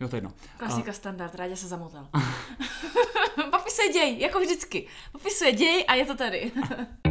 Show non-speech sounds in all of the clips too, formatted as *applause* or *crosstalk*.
Jo, to je jedno. Klasika standard, rádě se zamotal. *laughs* Popisuje děj, jako vždycky. Popisuje děj a je to tady. *laughs*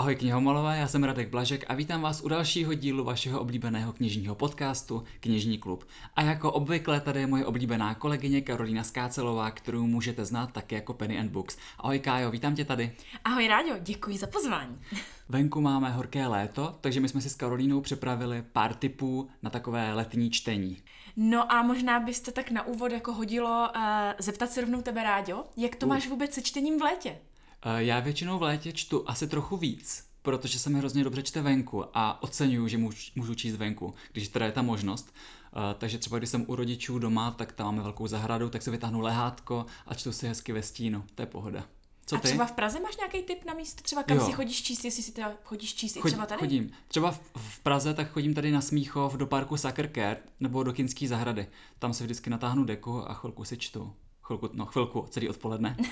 Ahoj knihomalové, já jsem Radek Blažek a vítám vás u dalšího dílu vašeho oblíbeného knižního podcastu Knižní klub. A jako obvykle tady je moje oblíbená kolegyně Karolína Skácelová, kterou můžete znát také jako Penny and Books. Ahoj Kájo, vítám tě tady. Ahoj Ráďo, děkuji za pozvání. *laughs* Venku máme horké léto, takže my jsme si s Karolínou připravili pár tipů na takové letní čtení. No a možná byste tak na úvod jako hodilo uh, zeptat se rovnou tebe, Ráďo, jak to uh. máš vůbec se čtením v létě? Eh, já většinou v létě čtu asi trochu víc, protože se mi hrozně dobře čte venku a oceňuju, že můžu číst venku, když teda je ta možnost. Uh, takže třeba když jsem u rodičů doma, tak tam máme velkou zahradu, tak se vytáhnu lehátko a čtu si hezky ve stínu. To je pohoda. Co ty? A třeba v Praze máš nějaký tip na místo? Třeba kam jo. si chodíš číst, jestli si teda chodíš číst Chod, i třeba tady? Chodím. Třeba v, v Praze tak chodím tady na Smíchov do parku Care nebo do Kinský zahrady. Tam se vždycky natáhnu deku a chvilku si čtu. Chvilku, no chvilku, celý odpoledne. *laughs*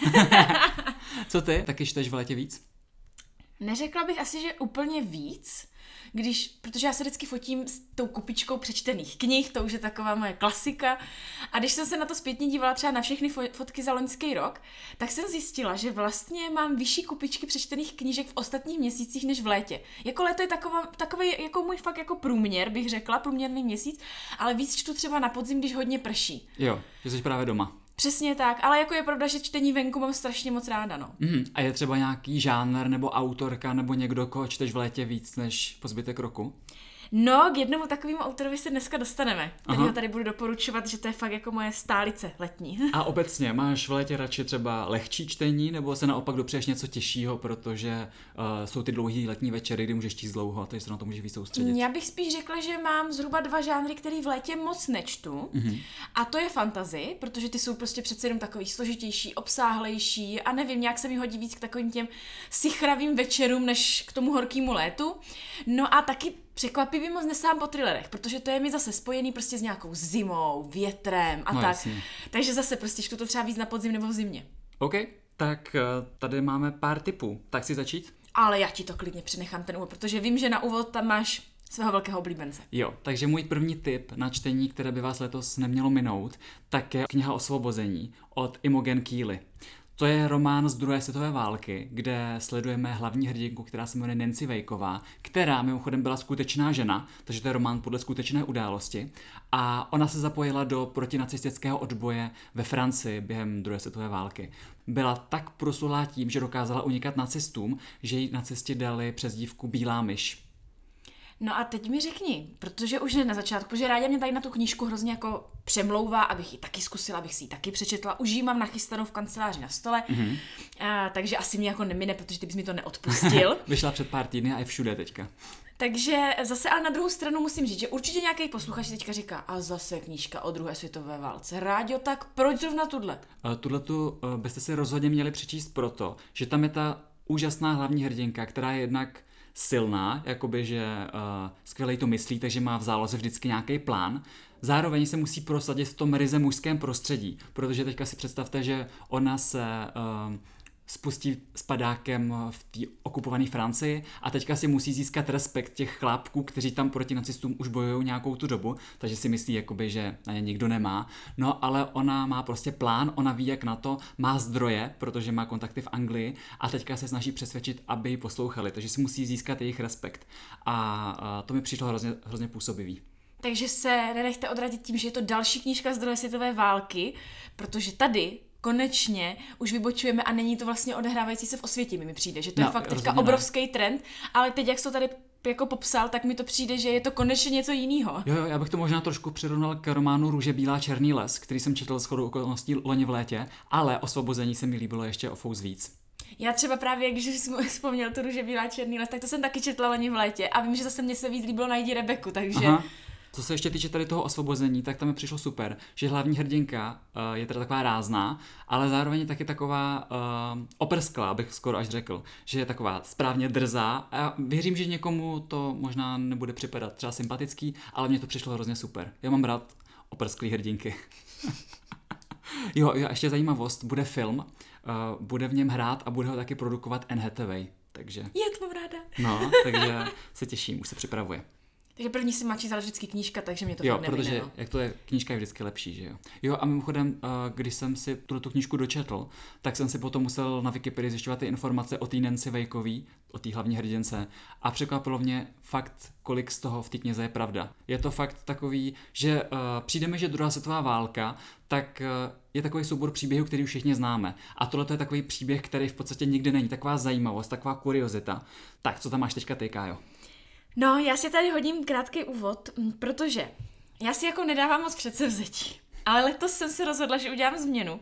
*laughs* *laughs* Co ty? Taky čteš v létě víc? Neřekla bych asi, že úplně víc, když, protože já se vždycky fotím s tou kupičkou přečtených knih, to už je taková moje klasika. A když jsem se na to zpětně dívala třeba na všechny fotky za loňský rok, tak jsem zjistila, že vlastně mám vyšší kupičky přečtených knížek v ostatních měsících než v létě. Jako léto je taková, takový jako můj fakt jako průměr, bych řekla, průměrný měsíc, ale víc čtu třeba na podzim, když hodně prší. Jo, že jsi právě doma. Přesně tak, ale jako je pravda, že čtení venku mám strašně moc ráda, no. Mm, a je třeba nějaký žánr nebo autorka nebo někdo, koho čteš v létě víc než po zbytek roku? No, k jednomu takovému autorovi se dneska dostaneme, který ho tady budu doporučovat, že to je fakt jako moje stálice letní. *laughs* A obecně, máš v létě radši třeba lehčí čtení, nebo se naopak dopřeješ něco těžšího, protože uh, jsou ty dlouhé letní večery, kdy můžeš číst dlouho a takže se na to můžeš víc soustředit? Já bych spíš řekla, že mám zhruba dva žánry, který v létě moc nečtu. Mm-hmm. A to je fantazy, protože ty jsou prostě přece jenom takový složitější, obsáhlejší a nevím, nějak se mi hodí víc k takovým těm sichravým večerům, než k tomu horkému létu. No a taky překvapivě moc nesám po thrillerech, protože to je mi zase spojený prostě s nějakou zimou, větrem a no, tak. Jasně. Takže zase prostě štu to třeba víc na podzim nebo v zimě. OK, tak eh, tady máme pár typů. Tak si začít? Ale já ti to klidně přenechám ten úvod, protože vím, že na úvod tam máš svého velkého oblíbence. Jo, takže můj první tip na čtení, které by vás letos nemělo minout, tak je kniha Osvobození od Imogen Keely. To je román z druhé světové války, kde sledujeme hlavní hrdinku, která se jmenuje Nancy Vejková, která mimochodem byla skutečná žena, takže to je román podle skutečné události. A ona se zapojila do protinacistického odboje ve Francii během druhé světové války. Byla tak prosulá tím, že dokázala unikat nacistům, že jí nacisti dali přezdívku Bílá myš. No a teď mi řekni, protože už ne na začátku, protože ráda mě tady na tu knížku hrozně jako přemlouvá, abych ji taky zkusila, abych si ji taky přečetla. Už ji mám nachystanou v kanceláři na stole, mm-hmm. a, takže asi mě jako nemine, protože ty bys mi to neodpustil. *laughs* Vyšla před pár týdny a je všude teďka. Takže zase ale na druhou stranu musím říct, že určitě nějaký posluchač teďka říká, a zase knížka o druhé světové válce. Rádio, tak proč zrovna tuhle? Uh, tuhle tu uh, byste si rozhodně měli přečíst proto, že tam je ta úžasná hlavní hrdinka, která je jednak silná, jakoby, že uh, skvělej to myslí, takže má v záloze vždycky nějaký plán. Zároveň se musí prosadit v tom ryze mužském prostředí, protože teďka si představte, že ona se uh, spustí s padákem v té okupované Francii a teďka si musí získat respekt těch chlápků, kteří tam proti nacistům už bojují nějakou tu dobu, takže si myslí, jakoby, že na ně nikdo nemá. No ale ona má prostě plán, ona ví, jak na to, má zdroje, protože má kontakty v Anglii a teďka se snaží přesvědčit, aby ji poslouchali, takže si musí získat jejich respekt. A to mi přišlo hrozně, hrozně působivý. Takže se nenechte odradit tím, že je to další knížka z druhé světové války, protože tady konečně už vybočujeme a není to vlastně odehrávající se v osvětě, mi přijde, že to no, je fakt teďka obrovský ne. trend, ale teď, jak jsi to tady jako popsal, tak mi to přijde, že je to konečně něco jiného. Jo, jo, já bych to možná trošku přirovnal k románu Růže bílá černý les, který jsem četl s chodou okolností loni v létě, ale osvobození se mi líbilo ještě o fous víc. Já třeba právě, když jsi *laughs* vzpomněl tu Růže bílá černý les, tak to jsem taky četla loni v létě a vím, že zase mě se víc líbilo najít Rebeku, takže... Aha. Co se ještě týče tady toho osvobození, tak tam mi přišlo super, že hlavní hrdinka uh, je teda taková rázná, ale zároveň je taky taková uh, oprsklá, bych skoro až řekl, že je taková správně drzá a věřím, že někomu to možná nebude připadat třeba sympatický, ale mně to přišlo hrozně super. Já mám rád oprsklý hrdinky. *laughs* jo, jo, ještě zajímavost, bude film, uh, bude v něm hrát a bude ho taky produkovat Anne Hathaway, takže... Je, to mám ráda. no, takže se těším, už se připravuje. Takže první si má číst ale vždycky knížka, takže mě to jo, protože no. jak to je, knížka je vždycky lepší, že jo. Jo a mimochodem, eh, když jsem si tuto tu knížku dočetl, tak jsem si potom musel na Wikipedii zjišťovat ty informace o té Nancy Wakeový, o té hlavní hrdince a překvapilo mě fakt, kolik z toho v té knize je pravda. Je to fakt takový, že uh, přijde mi, že druhá světová válka, tak uh, je takový soubor příběhů, který už všichni známe. A tohle je takový příběh, který v podstatě nikdy není. Taková zajímavost, taková kuriozita. Tak, co tam máš teďka ty, Kájo? No, já si tady hodím krátký úvod, m, protože já si jako nedávám moc předsevzetí. Ale letos jsem se rozhodla, že udělám změnu.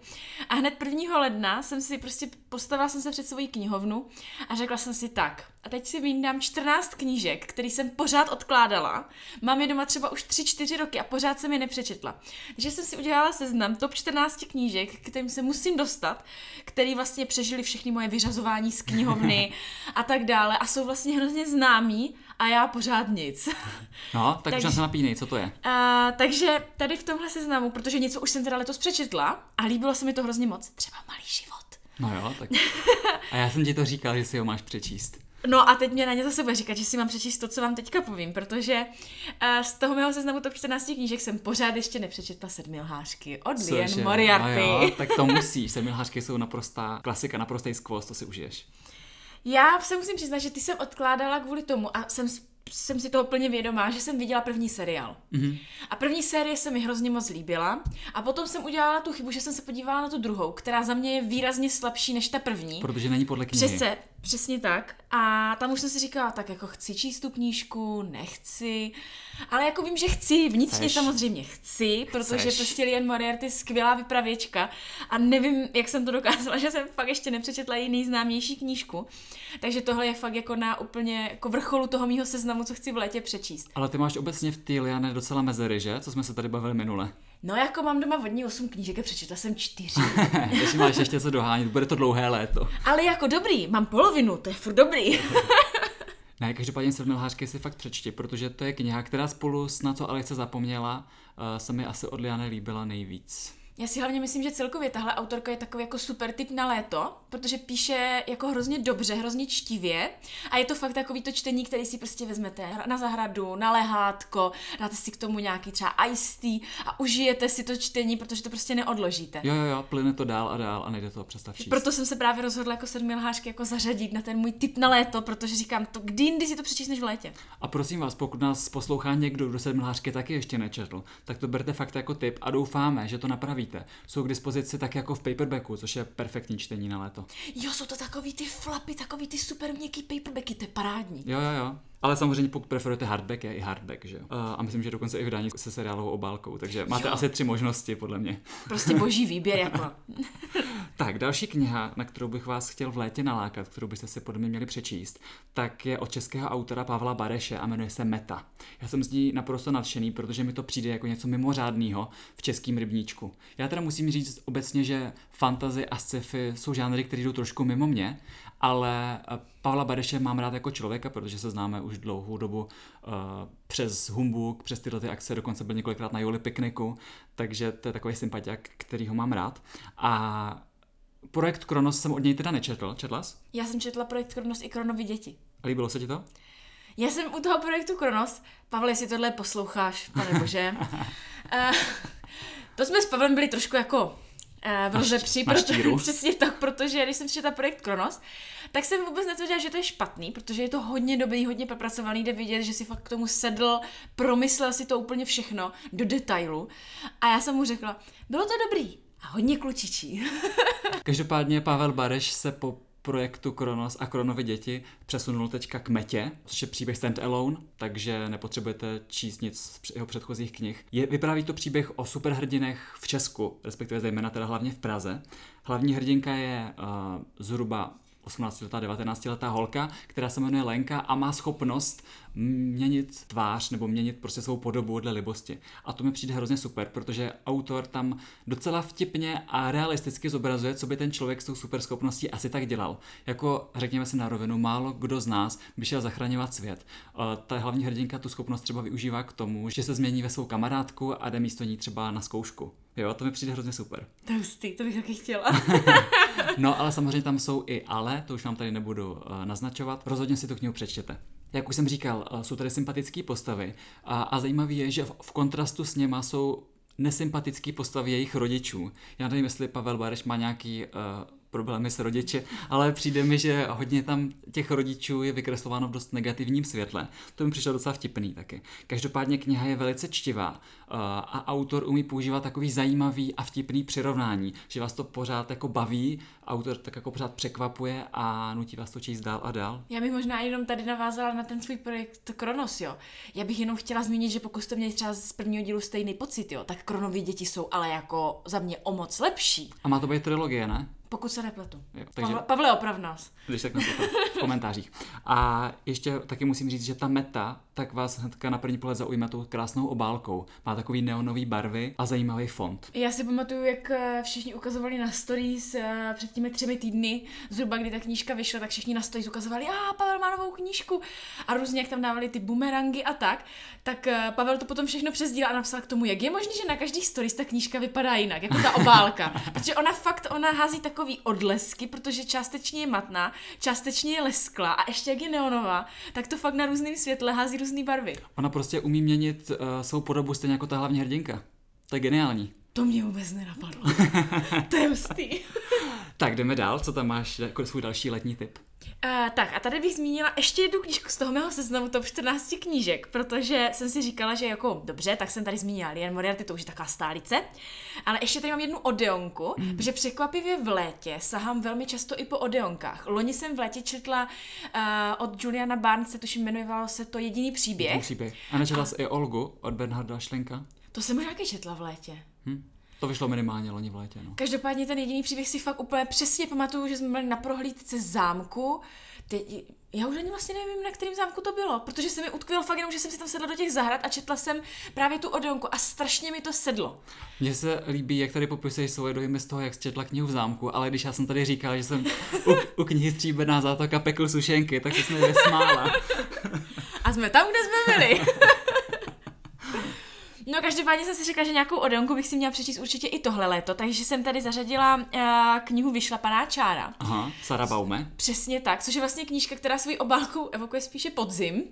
A hned 1. ledna jsem si prostě postavila jsem se před svoji knihovnu a řekla jsem si tak. A teď si vyndám 14 knížek, který jsem pořád odkládala. Mám je doma třeba už 3-4 roky a pořád jsem je nepřečetla. Takže jsem si udělala seznam top 14 knížek, kterým se musím dostat, který vlastně přežili všechny moje vyřazování z knihovny *laughs* a tak dále a jsou vlastně hrozně známí a já pořád nic. *laughs* No, tak Takže- už se napínej, co to je? A, takže tady v tomhle seznamu, protože něco už jsem teda letos přečetla a líbilo se mi to hrozně moc, třeba Malý život. No jo, tak. *laughs* A já jsem ti to říkal, že si ho máš přečíst. No a teď mě na ně zase bude říkat, že si mám přečíst to, co vám teďka povím, protože uh, z toho mého seznamu top 14 knížek jsem pořád ještě nepřečetla sedmi lhářky od Lien? Moriarty. No jo, tak to musíš. Semilhářky jsou naprostá klasika, naprostý skvost, to si užiješ. Já se musím přiznat, že ty jsem odkládala kvůli tomu a jsem, jsem si toho plně vědomá, že jsem viděla první seriál. Mhm. A první série se mi hrozně moc líbila a potom jsem udělala tu chybu, že jsem se podívala na tu druhou, která za mě je výrazně slabší než ta první. Protože není podle knihy. Přesně, přesně tak. A tam už jsem si říkala, tak jako chci číst tu knížku, nechci. Ale jako vím, že chci, vnitřně Chceš. samozřejmě chci, protože Chceš. prostě Lien Moriarty je skvělá vypravěčka a nevím, jak jsem to dokázala, *laughs* že jsem fakt ještě nepřečetla její nejznámější knížku. Takže tohle je fakt jako na úplně jako vrcholu toho mýho seznamu, co chci v létě přečíst. Ale ty máš obecně v té Liane docela mezery, že? Co jsme se tady bavili minule. No jako mám doma vodní osm knížek a přečetla jsem čtyři. *laughs* Takže máš ještě co dohánět, bude to dlouhé léto. Ale jako dobrý, mám polovinu, to je furt dobrý. *laughs* Ne, každopádně Sedmilhářky si fakt přečti, protože to je kniha, která spolu s Na co Alice zapomněla, uh, se mi asi od Liany líbila nejvíc. Já si hlavně myslím, že celkově tahle autorka je takový jako super tip na léto, protože píše jako hrozně dobře, hrozně čtivě a je to fakt takový to čtení, který si prostě vezmete na zahradu, na lehátko, dáte si k tomu nějaký třeba iced tea a užijete si to čtení, protože to prostě neodložíte. Jo, jo, jo, plyne to dál a dál a nejde to přestat číst. Proto jsem se právě rozhodla jako sedmilhářky jako zařadit na ten můj tip na léto, protože říkám, to kdy jindy si to přečíst než v létě. A prosím vás, pokud nás poslouchá někdo, kdo Sedmilhářky taky ještě nečetl, tak to berte fakt jako tip a doufáme, že to napravíte. Jsou k dispozici tak jako v paperbacku, což je perfektní čtení na léto. Jo, jsou to takový ty flapy, takový ty super měkký paperbacky, to je parádní. Jo, jo, jo. Ale samozřejmě pokud preferujete hardback, je i hardback, že jo. Uh, a myslím, že dokonce i vydání se seriálovou obálkou, takže máte Jo. asi tři možnosti, podle mě. Prostě boží výběr jako. *laughs* Tak, další kniha, na kterou bych vás chtěl v létě nalákat, kterou byste si podle mě měli přečíst, tak je od českého autora Pavla Bareše a jmenuje se Meta. Já jsem z ní naprosto nadšený, protože mi to přijde jako něco mimořádného v českém rybníčku. Já teda musím říct obecně, že fantasy a sci-fi jsou žánry, které jdou trošku mimo mě, ale eh, Pavla Bareše mám rád jako člověka, protože se známe už dlouhou dobu uh, přes Humbug, přes tyhle ty akce, dokonce byl několikrát na Joli pikniku, takže to je takový sympatiák, který ho mám rád. A projekt Kronos jsem od něj teda nečetl, četla jsi? Já jsem četla projekt Kronos i Kronovi děti. A líbilo se ti to? Já jsem u toho projektu Kronos, Pavle, jestli tohle posloucháš, pane bože, uh, *laughs* to jsme s Pavlem byli trošku jako v rozepři, na štíru. proto, *laughs* přesně tak, protože když jsem četla projekt Kronos, tak jsem vůbec netvrdila, že to je špatný, protože je to hodně dobrý, hodně propracovaný, jde vidět, že si fakt k tomu sedl, promyslel si to úplně všechno do detailu. A já jsem mu řekla, bylo to dobrý a hodně klučičí. *laughs* Každopádně Pavel Bareš se po projektu Kronos a Kronovi děti přesunul teďka k Metě, což je příběh Stand Alone, takže nepotřebujete číst nic z jeho předchozích knih. Je, vypráví to příběh o superhrdinech v Česku, respektive zejména teda hlavně v Praze. Hlavní hrdinka je uh, zhruba 18-letá, 19-letá holka, která se jmenuje Lenka a má schopnost měnit tvář nebo měnit prostě svou podobu dle libosti. A to mi přijde hrozně super, protože autor tam docela vtipně a realisticky zobrazuje, co by ten člověk s tou superschopností asi tak dělal. Jako, řekněme si na rovinu, málo kdo z nás by šel zachraňovat svět. Ta hlavní hrdinka tu schopnost třeba využívá k tomu, že se změní ve svou kamarádku a jde místo ní třeba na zkoušku. Jo, to mi přijde hrozně super. To je hustý, to bych taky chtěla. *laughs* No, ale samozřejmě tam jsou i ale, to už vám tady nebudu uh, naznačovat. Rozhodně si tu knihu přečtěte. Jak už jsem říkal, uh, jsou tady sympatické postavy a, a zajímavé je, že v, v kontrastu s něma jsou nesympatické postavy jejich rodičů. Já nevím, jestli Pavel Bareš má nějaký uh, problémy s rodiči, ale přijde mi, že hodně tam těch rodičů je vykreslováno v dost negativním světle. To mi přišlo docela vtipný taky. Každopádně kniha je velice čtivá uh, a autor umí používat takový zajímavý a vtipný přirovnání, že vás to pořád jako baví, autor tak jako pořád překvapuje a nutí vás to číst dál a dál. Já bych možná jenom tady navázala na ten svůj projekt Kronos, jo. Já bych jenom chtěla zmínit, že pokud jste měli třeba z prvního dílu stejný pocit, jo, tak Kronovy děti jsou ale jako za mě o moc lepší. A má to být trilogie, ne? Pokud se nepletu. Jo, takže... Pavle, Pavle, oprav nás. Když tak v komentářích. A ještě taky musím říct, že ta meta tak vás hnedka na první pohled zaujme tou krásnou obálkou. Má takový neonový barvy a zajímavý font. Já si pamatuju, jak eh, všichni ukazovali na stories eh, před těmi třemi týdny, zhruba kdy ta knížka vyšla, tak všichni na stories ukazovali, a Pavel má novou knížku a různě jak tam dávali ty bumerangy a tak. Tak eh, Pavel to potom všechno přesdíl a napsal k tomu, jak je možné, že na každý stories ta knížka vypadá jinak, jako ta obálka. *laughs* Protože ona fakt, ona hází takový odlesky, protože částečně je matná, částečně je leskla a ještě jak je neonová, tak to fakt na různém světle hází různé barvy. Ona prostě umí měnit uh, svou podobu stejně jako ta hlavní hrdinka. To je geniální. To mě vůbec nenapadlo. *laughs* to je hustý. tak jdeme dál, co tam máš jako svůj další letní tip? Uh, tak a tady bych zmínila ještě jednu knížku z toho mého seznamu top 14 knížek, protože jsem si říkala, že jako dobře, tak jsem tady zmínila Lian Moriarty, to už je taková stálice, ale ještě tady mám jednu odeonku, mm. protože překvapivě v létě sahám velmi často i po odeonkách. Loni jsem v létě četla uh, od Juliana Barnese, tuším jmenovalo se to Jediný příběh. Jediný příběh. A nečetla a... jsi i Olgu od Bernharda Šlenka? To jsem možná četla v létě. Hm. To vyšlo minimálně loni v létě. No. Každopádně ten jediný příběh si fakt úplně přesně pamatuju, že jsme byli na prohlídce zámku. Teď, já už ani vlastně nevím, na kterém zámku to bylo, protože se mi utkvěl fakt jenom, že jsem si tam sedla do těch zahrad a četla jsem právě tu odeonku a strašně mi to sedlo. Mně se líbí, jak tady popisuješ svoje dojmy z toho, jak jsi četla knihu v zámku, ale když já jsem tady říkal, že jsem u, u knihy Stříbrná zátoka pekl sušenky, tak jsme vysmála. a jsme tam, kde jsme byli. *laughs* No každopádně jsem si řekla, že nějakou odonku bych si měla přečíst určitě i tohle léto, takže jsem tady zařadila uh, knihu Vyšlapaná čára. Aha, Sara Baume. Přesně tak, což je vlastně knížka, která svůj obálku evokuje spíše podzim.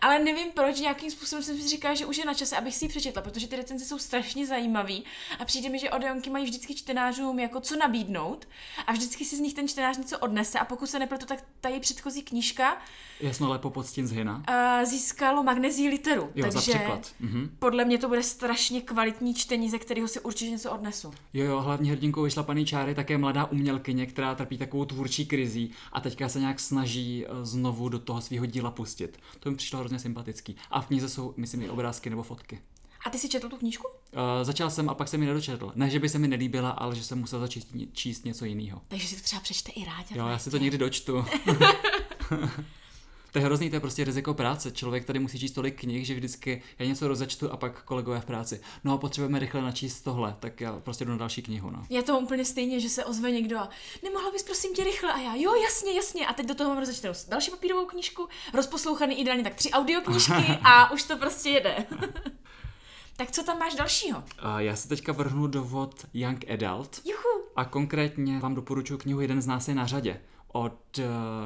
Ale nevím proč, nějakým způsobem jsem si říkala, že už je na čase, abych si ji přečetla, protože ty recenze jsou strašně zajímavý a přijde mi, že Odeonky mají vždycky čtenářům jako co nabídnout a vždycky si z nich ten čtenář něco odnese a pokud se nepletu, tak ta je předchozí knížka Jasno lepo podstín z Hina. Uh, získalo magnezí literu. Jo, takže za překlad. Mhm. podle mě to bude strašně kvalitní čtení, ze kterého si určitě něco odnesu. Jo, jo, hlavní hrdinkou vyšlapaný čáry také mladá umělkyně, která trpí takovou tvůrčí krizí a teďka se nějak snaží eh, znovu do toho svého díla pustit. To mi přišlo hrozně sympatický. A v knize jsou, myslím, i obrázky nebo fotky. A ty jsi četl tu knížku? Uh, začal jsem a pak jsem ji nedočetl. Ne, že by se mi nelíbila, ale že jsem musel začít číst něco jiného. Takže si to třeba přečte i rád. Jo, já si to někdy dočtu. *laughs* *laughs* to je hrozný, to je prostě riziko práce. Člověk tady musí číst tolik knih, že vždycky já něco rozečtu a pak kolegové v práci. No a potřebujeme rychle načíst tohle, tak já prostě jdu na další knihu. No. Je to úplně stejně, že se ozve někdo a nemohla bys prosím tě rychle a já, jo, jasně, jasně. A teď do toho mám rozečtenou další papírovou knížku, rozposlouchaný ideálně tak tři audioknížky *laughs* a už to prostě jede. *laughs* Tak co tam máš dalšího? Uh, já se teďka vrhnu do vod Young Adult. Juhu. A konkrétně vám doporučuji knihu Jeden z nás je na řadě od uh,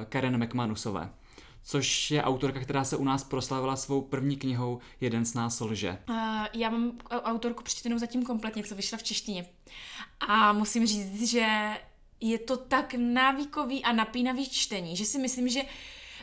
Karen McManusové což je autorka, která se u nás proslavila svou první knihou Jeden z nás lže. Uh, já mám autorku přečtenou zatím kompletně, co vyšla v češtině. A musím říct, že je to tak návykový a napínavý čtení, že si myslím, že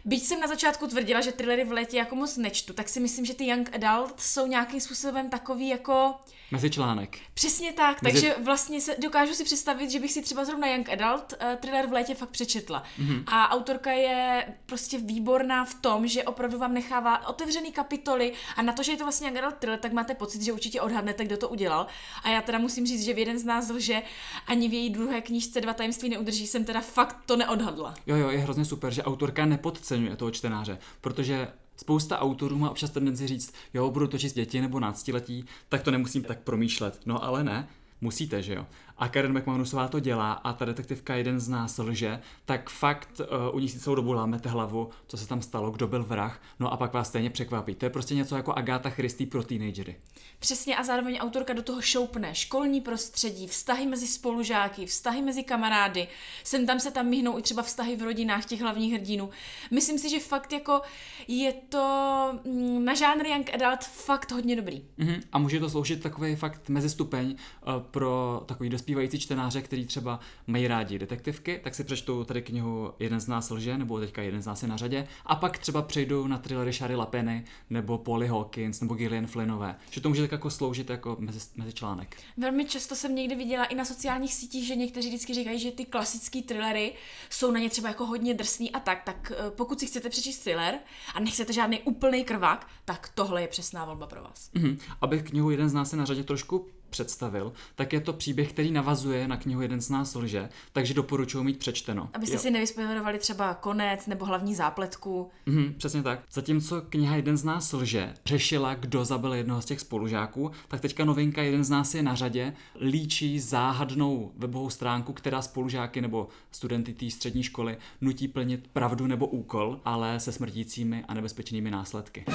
Byť jsem na začátku tvrdila, že thrillery v létě jako moc nečtu, tak si myslím, že ty young adult jsou nějakým způsobem takový jako... Mezičlánek. Přesně tak, Mezi... takže vlastně se dokážu si představit, že bych si třeba zrovna young adult uh, thriller v létě fakt přečetla. Mm-hmm. A autorka je prostě výborná v tom, že opravdu vám nechává otevřený kapitoly a na to, že je to vlastně young adult thriller, tak máte pocit, že určitě odhadnete, kdo to udělal. A já teda musím říct, že v jeden z nás lže ani v její druhé knížce Dva tajemství neudrží jsem teda fakt to neodhadla. Jo, jo, je hrozně super, že autorka nepodceňuje podceňuje toho čtenáře, protože spousta autorů má občas tendenci říct, jo, budu to číst děti nebo náctiletí, tak to nemusím tak promýšlet. No ale ne, musíte, že jo. A Karen McManusová to dělá a ta detektivka jeden z nás lže, tak fakt uh, u ní si celou dobu lámete hlavu, co se tam stalo, kdo byl vrah, no a pak vás stejně překvapí. To je prostě něco jako Agáta Christie pro teenagery. Přesně a zároveň autorka do toho šoupne školní prostředí, vztahy mezi spolužáky, vztahy mezi kamarády, sem tam se tam myhnou i třeba vztahy v rodinách těch hlavních hrdinů. Myslím si, že fakt jako je to mm, na žánr Young Adult fakt hodně dobrý. Mm-hmm. A může to sloužit takový fakt mezistupeň uh, pro takový dospívající čtenáře, který třeba mají rádi detektivky, tak si přečtou tady knihu Jeden z nás lže, nebo teďka Jeden z nás je na řadě, a pak třeba přejdou na thrillery Shary Lapeny, nebo Polly Hawkins, nebo Gillian Flynnové. Že to může tak jako sloužit jako mezi, mezi článek. Velmi často jsem někdy viděla i na sociálních sítích, že někteří vždycky říkají, že ty klasické thrillery jsou na ně třeba jako hodně drsný a tak. Tak eh, pokud si chcete přečíst thriller a nechcete žádný úplný krvák, tak tohle je přesná volba pro vás. Mm-hmm. Abych knihu Jeden z nás je na řadě trošku představil, tak je to příběh, který navazuje na knihu Jeden z nás lže, takže doporučuji mít přečteno. Abyste jo. si nevyspoilerovali třeba konec nebo hlavní zápletku. Mhm, přesně tak. Zatímco kniha Jeden z nás lže řešila, kdo zabil jednoho z těch spolužáků, tak teďka novinka Jeden z nás je na řadě, líčí záhadnou webovou stránku, která spolužáky nebo studenty té střední školy nutí plnit pravdu nebo úkol, ale se smrtícími a nebezpečnými následky.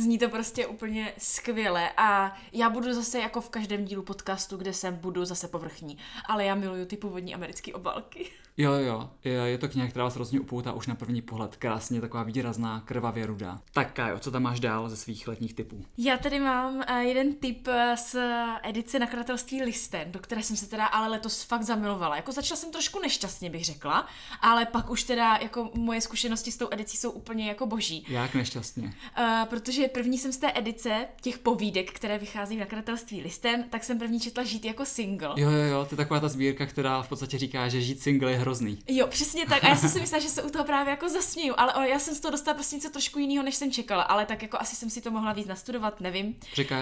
Zní to prostě úplně skvěle a já budu zase jako v každém dílu podcastu, kde jsem, budu zase povrchní, ale já miluju ty původní americké obálky. Jo, jo, je to kniha, která vás hrozně upoutá už na první pohled. Krásně taková výrazná, krvavě rudá. Tak Kájo, co tam máš dál ze svých letních typů? Já tady mám uh, jeden typ uh, z edice nakladatelství Listen, do které jsem se teda ale letos fakt zamilovala. Jako začala jsem trošku nešťastně, bych řekla, ale pak už teda jako moje zkušenosti s tou edicí jsou úplně jako boží. Jak nešťastně? Uh, protože první jsem z té edice těch povídek, které vychází v nakladatelství Listen, tak jsem první četla Žít jako single. Jo, jo, jo, to je taková ta sbírka, která v podstatě říká, že žít single je hrozný. Jo, přesně tak. A já jsem si *laughs* myslela, že se u toho právě jako zasměju, ale já jsem z toho dostala prostě něco trošku jiného, než jsem čekala, ale tak jako asi jsem si to mohla víc nastudovat, nevím.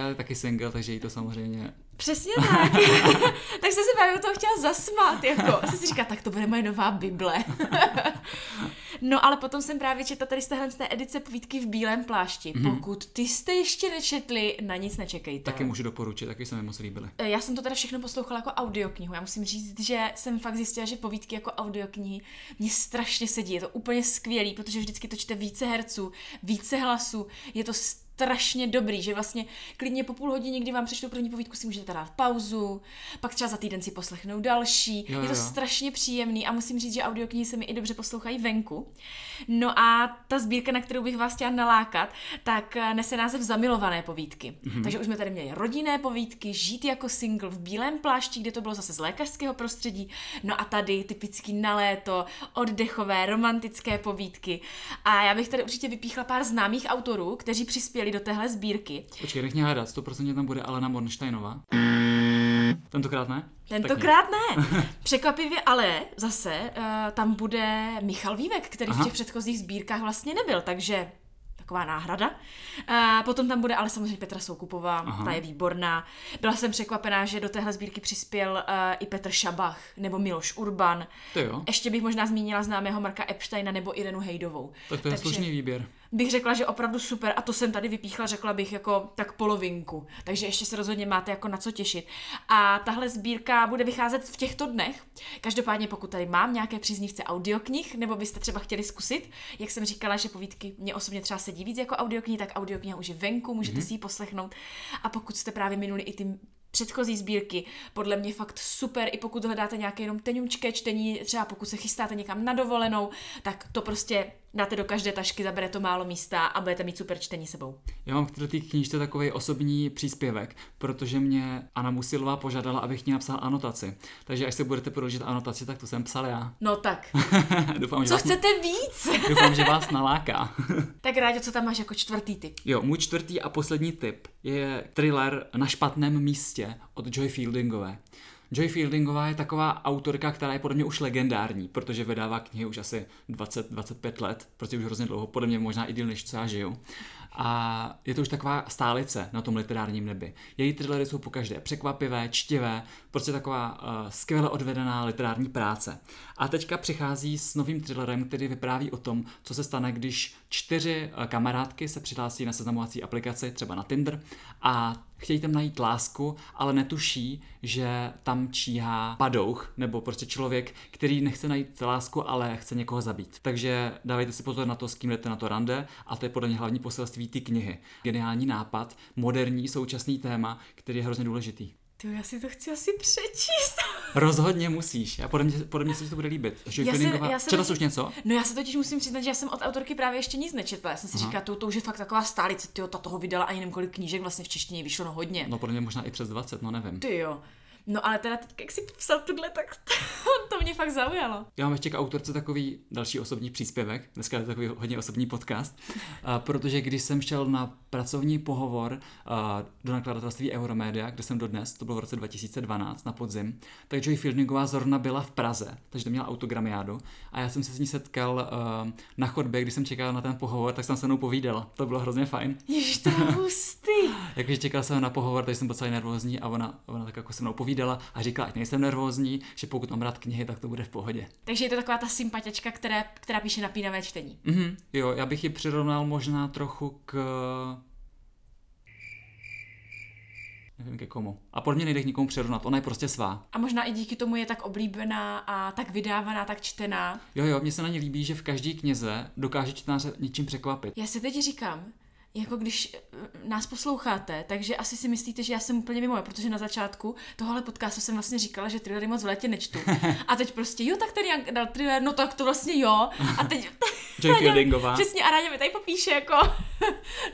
Je taky single, takže jí to samozřejmě Přesně tak. *laughs* tak jsem se právě u toho chtěla zasmát, jako. Jsem si říká, tak to bude moje nová Bible. *laughs* no ale potom jsem právě četla tady z téhle z té edice povídky v bílém plášti. Mm-hmm. Pokud ty jste ještě nečetli, na nic nečekejte. Taky můžu doporučit, taky se mi moc líbily. E, já jsem to teda všechno poslouchala jako audioknihu. Já musím říct, že jsem fakt zjistila, že povídky jako audioknihy mě strašně sedí. Je to úplně skvělý, protože vždycky to čte více herců, více hlasů. Je to strašně dobrý, že vlastně klidně po půl hodině, kdy vám přečtou první povídku, si můžete dát pauzu, pak třeba za týden si poslechnou další. Jo, je to jo. strašně příjemný a musím říct, že audioknihy se mi i dobře poslouchají venku. No a ta sbírka, na kterou bych vás chtěla nalákat, tak eh, nese název Zamilované povídky. Mm-hmm. Takže už jsme tady měli rodinné povídky, žít jako single v bílém plášti, kde to bylo zase z lékařského prostředí. No a tady typicky na léto, oddechové, romantické povídky. A já bych tady určitě vypíchla pár známých autorů, kteří přispěli přidali do téhle sbírky. Počkej, nech mě hádat, 100% tam bude Alena Mornsteinová. Tentokrát ne? Tentokrát ne. *laughs* Překvapivě ale zase uh, tam bude Michal Vývek, který Aha. v těch předchozích sbírkách vlastně nebyl, takže taková náhrada. A potom tam bude ale samozřejmě Petra Soukupová, Aha. ta je výborná. Byla jsem překvapená, že do téhle sbírky přispěl uh, i Petr Šabach nebo Miloš Urban. To jo. Ještě bych možná zmínila známého Marka Epsteina nebo Irenu Hejdovou. Tak to je Takže... slušný výběr bych řekla, že opravdu super a to jsem tady vypíchla, řekla bych jako tak polovinku. Takže ještě se rozhodně máte jako na co těšit. A tahle sbírka bude vycházet v těchto dnech. Každopádně pokud tady mám nějaké příznivce audioknih, nebo byste třeba chtěli zkusit, jak jsem říkala, že povídky mě osobně třeba sedí víc jako audioknihy, tak audiokniha už je venku, můžete mm-hmm. si ji poslechnout. A pokud jste právě minuli i ty předchozí sbírky, podle mě fakt super, i pokud hledáte nějaké jenom tenučké čtení, třeba pokud se chystáte někam na dovolenou, tak to prostě dáte do každé tašky, zabere to málo místa a budete mít super čtení sebou. Já mám v té knížce takový osobní příspěvek, protože mě Anna Musilová požádala, abych ní napsal anotaci. Takže až se budete prožít anotaci, tak to jsem psal já. *laughs* No tak. Doufám, že co vás... chcete víc? *laughs* Doufám, že vás naláká. *laughs* tak rádi, co tam máš jako čtvrtý typ? Jo, můj čtvrtý a poslední typ je thriller Na špatném místě od Joy Fieldingové. Joy Fieldingová je taková autorka, která je podle mě už legendární, protože vydává knihy už asi 20-25 let, protože už hrozně dlouho, podle mě možná i díl než co já žiju. a je to už taková stálice na tom literárním nebi. Její thrillery jsou pokaždé překvapivé, čtivé, prostě taková uh, skvěle odvedená literární práce. A teďka přichází s novým thrillerem, který vypráví o tom, co se stane, když čtyři uh, kamarádky se přihlásí na seznamovací aplikaci, třeba na Tinder, a chtějí tam najít lásku, ale netuší, že tam číhá padouch, nebo prostě člověk, který nechce najít lásku, ale chce někoho zabít. Takže dávejte si pozor na to, s kým jdete na to rande, a to je podle mě hlavní poselství ty knihy. Geniální nápad, moderní, současný téma, který je hrozně důležitý. Ty, já si to chci asi přečíst. *laughs* Rozhodně musíš. A podle mě, podle mě se ti to bude líbit. Že Já se- já se Četla totiž- jsi už něco? No já se totiž musím přiznat, že já jsem od autorky právě ještě nic nečetla. Já jsem si Aha. říkala, to, to už je fakt taková stálice, ty ta toho vydala ani nevím kolik knížek vlastně v češtině vyšlo, no hodně. No podle mě možná i přes 20, no nevím. Ty jo. No ale teda teď, jak si popsal tuhle, tak *laughs* to mě fakt zaujalo. Já mám ještě k autorce takový další osobní příspěvek, dneska je to takový hodně osobní podcast, a protože když jsem šel na pracovní pohovor do nakladatelství Euromedia, kde jsem dodnes, to bylo v roce 2012 na podzim, tak Joy Fieldingová zrovna byla v Praze, takže to měla autogramiádu. A já jsem se s ní setkal na chodbě, když jsem čekal na ten pohovor, tak jsem se mnou povídala, to bylo hrozně fajn. Ježiš, to *laughs* Jakože čekal jsem na pohovor, takže jsem byl celý nervózní a ona, ona tak jako se mnou povídala a říkala, ať nejsem nervózní, že pokud mám rád knihy, tak to bude v pohodě. Takže je to taková ta sympatiačka, která, která píše napínavé čtení. Mhm, jo, já bych ji přirovnal možná trochu k... Nevím ke komu. A podle mě nejde k nikomu přirovnat, ona je prostě svá. A možná i díky tomu je tak oblíbená a tak vydávaná, tak čtená. Jo, jo, mně se na ní líbí, že v každé knize dokáže čtenáře něčím překvapit. Já si teď říkám, jako když eh, nás posloucháte, takže asi si myslíte, že já jsem úplně mimo, protože na začátku tohohle podcastu jsem vlastně říkala, že thrillery moc v létě nečtu. *laughs* A teď prostě, jo, tak ten Jank dal thriller, no tak to vlastně jo. A teď, *laughs* Joy *laughs* Fieldingová. přesně, a Ráďa mi tady popíše jako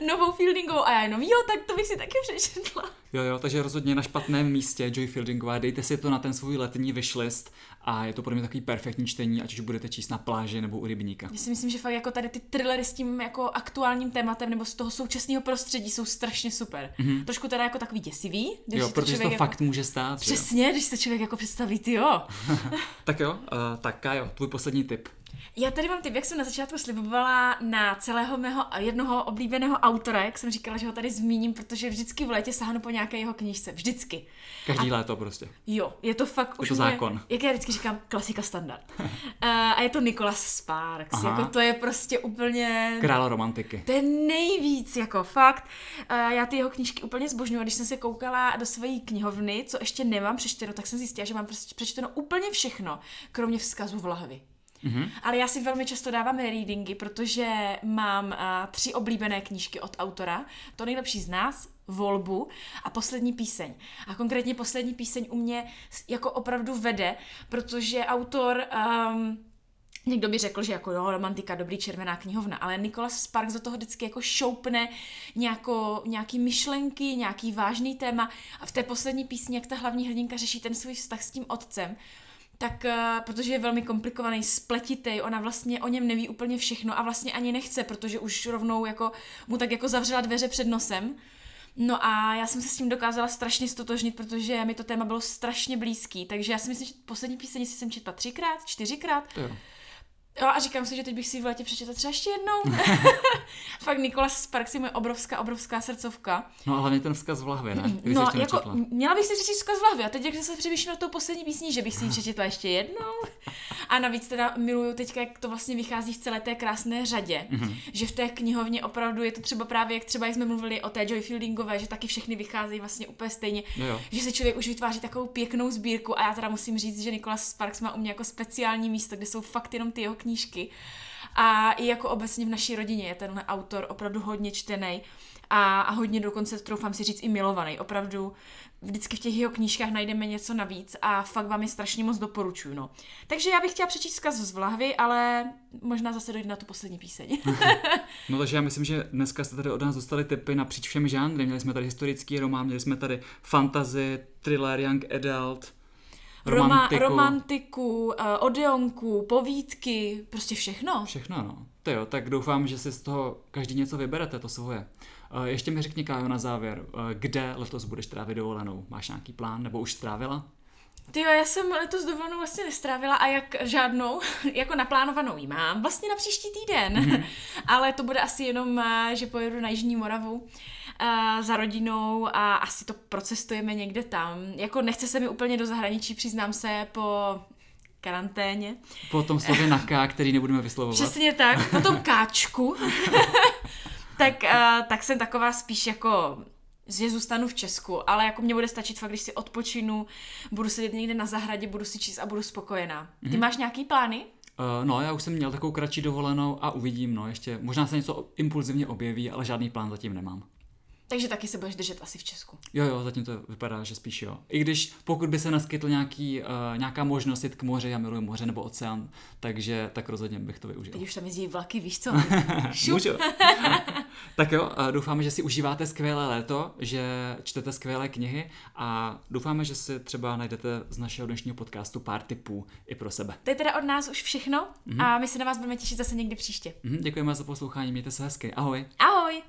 novou Fieldingovou a já jenom, jo, tak to bych si taky přečetla. Jo, jo, takže rozhodně na špatném místě Joy Fieldingová, dejte si to na ten svůj letní wishlist a je to pro mě takový perfektní čtení, ať už budete číst na pláži nebo u rybníka. Já si myslím, že fakt jako tady ty thrillery s tím jako aktuálním tématem nebo z toho současného prostředí jsou strašně super. Mm-hmm. Trošku teda jako takový děsivý, když Jo, to protože to člověk jako... fakt může stát. že jo. Přesně, když to člověk jako představí, ty jo. *laughs* *laughs* Tak jo, uh, tak Kajo, tvůj poslední tip. Já tady mám typ, jak jsem na začátku slibovala na celého mého jednoho oblíbeného autora, jak jsem říkala, že ho tady zmíním, protože vždycky v létě sáhnu po nějaké jeho knížce. Vždycky. Každý léto prostě. Jo, je to fakt už to zákon. jak já vždycky říkám, klasika standard. uh, *laughs* a je to Nicholas Sparks. Aha. Jako to je prostě úplně... Král romantiky. To je nejvíc, jako fakt. Uh, já ty jeho knížky úplně zbožňuji. A Když jsem se koukala do své knihovny, co ještě nemám přečteno, tak jsem zjistila, že mám prostě přečteno úplně všechno, kromě vzkazu v lahvi. Mm-hmm. Ale já si velmi často dávám readingy, protože mám uh, tři oblíbené knížky od autora. To nejlepší z nás, volbu a poslední píseň. A konkrétně poslední píseň u mě jako opravdu vede, protože autor um, Někdo by řekl, že jako jo, romantika, dobrý červená knihovna, ale Nicholas Sparks do toho vždycky jako šoupne nějako, nějaký myšlenky, nějaký vážný téma a v té poslední písni, jak ta hlavní hrdinka řeší ten svůj vztah s tím otcem, tak uh, protože je velmi komplikovaný, spletitý, ona vlastně o něm neví úplně všechno a vlastně ani nechce, protože už rovnou jako mu tak jako zavřela dveře před nosem. No a já jsem se s tím dokázala strašně stotožnit, protože mi to téma bylo strašně blízký, takže já si myslím, že poslední píseň si jsem četla třikrát, čtyřikrát. Jo. Jo, a říkám si, že teď bych si v létě přečetla třeba ještě jednou. *laughs* Fakt Nikolas Sparks je moje obrovská, obrovská srdcovka. No a hlavně ten vzkaz v lahvi, ne? Kdyby No, jako, měla bych si přečíst vzkaz v hlavě a teď, jak se přemýšlím na tou poslední písní, že bych si ji přečetla ještě jednou. *laughs* A navíc teda miluju teďka, jak to vlastně vychází v celé té krásné řadě, Mhm. že v té knihovně opravdu je to třeba právě, jak třeba jak jsme mluvili o té Joy Fieldingové, že taky všechny vycházejí vlastně úplně stejně, Jo, jo. že se člověk už vytváří takovou pěknou sbírku a já teda musím říct, že Nicholas Sparks má u mě jako speciální místo, kde jsou fakt jenom ty jeho knížky. A i jako obecně v naší rodině je tenhle autor opravdu hodně čtený a, a hodně dokonce, troufám si říct, i milovaný. Opravdu vždycky v těch jeho knížkách najdeme něco navíc a fakt vám je strašně moc doporučuju. No. Takže já bych chtěla přečíst vzkaz z Vlahvy, ale možná zase dojde na tu poslední píseň. *laughs* No takže já myslím, že dneska jste tady od nás dostali tipy napříč všemi žánry. Měli jsme tady historický román, měli jsme tady fantasy, thriller, young adult, Roma, romantiku. romantiku, uh, odeonku, povídky, prostě všechno. Všechno, no. To jo, tak doufám, že si z toho každý něco vyberete, to svoje. Eh, Ještě mi řekni, Kájo, na závěr, eh, kde letos budeš trávit dovolenou? Máš nějaký plán, nebo už strávila? Ty jo, já jsem letos dovolenou vlastně nestrávila a jak žádnou, *laughs* jako naplánovanou ji mám, vlastně na příští týden. Mm-hmm. *laughs* Ale to bude asi jenom, eh, že pojedu na Jižní Moravu uh, za rodinou a asi to procestujeme někde tam. Jako nechce se mi úplně do zahraničí, přiznám se, po karanténě. Po tom slově na K, který nebudeme vyslovovat. Přesně tak, po tom káčku. *laughs* tak, uh, tak jsem taková spíš jako že zůstanu v Česku, ale jako mě bude stačit fakt, když si odpočinu, budu sedět někde na zahradě, budu si číst a budu spokojená. Ty mm-hmm. máš nějaký plány? Uh, no, já už jsem měl takovou kratší dovolenou a uvidím, no, ještě, možná se něco impulzivně objeví, ale žádný plán zatím nemám. Takže taky se budeš držet asi v Česku. Jo, jo, zatím to vypadá, že spíš jo. I když pokud by se naskytl nějaký, uh, nějaká možnost jít k moři, já miluji moře nebo oceán, takže tak rozhodně bych to využil. Teď už tam jezdí vlaky, víš co? *laughs* Můžu. *laughs* tak jo, uh, doufáme, že si užíváte skvělé léto, že čtete skvělé knihy a doufáme, že si třeba najdete z našeho dnešního podcastu pár tipů i pro sebe. To je teda od nás už všechno mm-hmm. a my se na vás budeme těšit zase někdy příště. Mm-hmm, děkujeme za poslouchání, mějte se hezky. Ahoj. Ahoj.